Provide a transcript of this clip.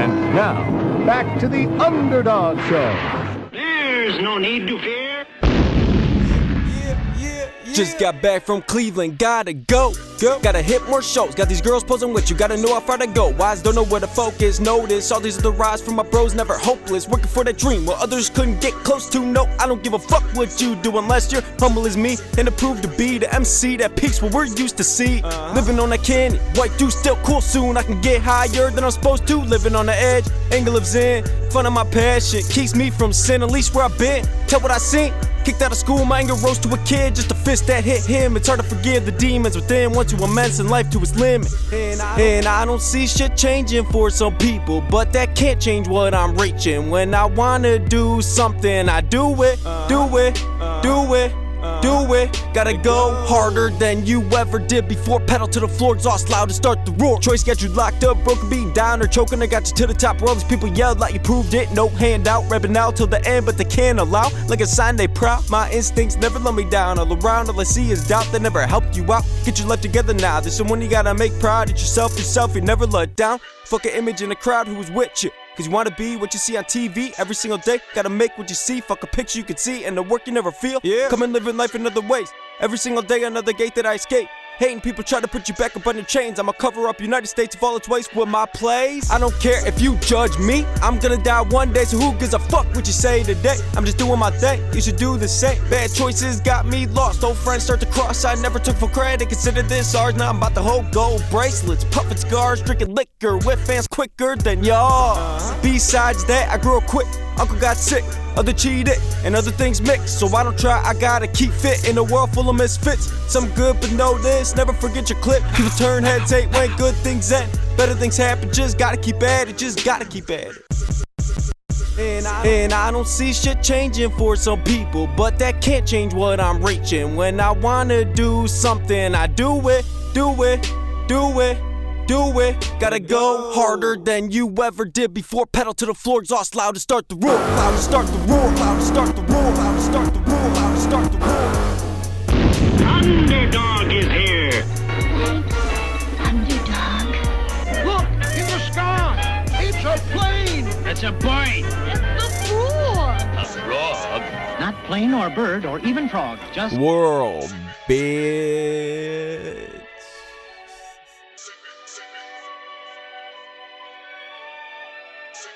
And now, back to the Underdog Show. There's no need to fear. Just got back from Cleveland, gotta go. Go. Gotta hit more shows. Got these girls posing with you. Gotta know how far to go. Wise don't know where to focus. Notice all these are the rise from my bros, never hopeless. Working for that dream while others couldn't get close to. No, I don't give a fuck what you do unless you're humble as me and approved to be the MC that peaks what we're used to see. Uh-huh. Living on that candy, white dude still cool. Soon I can get higher than I'm supposed to. Living on the edge, angle of zen. Fun of my passion keeps me from sin. At least where I've been. Tell what I seen. Kicked out of school, my anger rose to a kid. Just a fist that hit him. It's hard to forgive the demons within once you immense in life to its limit. And I, and I don't see shit changing for some people, but that can't change what I'm reaching. When I wanna do something, I do it, do uh-huh. it, do it do it. Gotta go harder than you ever did before. Pedal to the floor, exhaust loud to start the roar. Choice got you locked up, broken, beaten down, or choking. I got you to the top where all these people yelled like you proved it. No handout, rapping out till the end, but they can't allow. Like a sign they proud. My instincts never let me down. All around, all I see is doubt that never helped you out. Get your life together now. There's someone you gotta make proud of yourself, yourself. You never let down. Fuck an image in the crowd who was with you. Cause you wanna be what you see on TV every single day. Gotta make what you see, fuck a picture you can see, and the work you never feel. Yeah. Come and live in life in other ways. Every single day, another gate that I escape. Hating people try to put you back up under chains. I'ma cover up United States of all its waste with my plays. I don't care if you judge me. I'm gonna die one day, so who gives a fuck what you say today? I'm just doing my thing. You should do the same. Bad choices got me lost. Old friends start to cross. I never took for credit. Consider this ours. Now I'm about to hold gold bracelets, puffing scars, drinking liquor with fans quicker than y'all. Besides that, I grew up quick. Uncle got sick, other cheated, and other things mixed. So I don't try, I gotta keep fit in a world full of misfits. Some good, but know this, never forget your clip. People turn heads, hate when good things end. Better things happen, just gotta keep at it, just gotta keep at it. And I, and I don't see shit changing for some people, but that can't change what I'm reaching. When I wanna do something, I do it, do it, do it do it. Gotta go harder than you ever did before. Pedal to the floor, exhaust loud to start the roar. Loud to start the roar. Loud to start the roar. Loud to start the roar. Loud to start the roar. Underdog is here. Underdog. Look in the sky. It's a plane. It's a bird. It's the fool. A frog. Not plane or bird or even frog. Just world big. Thank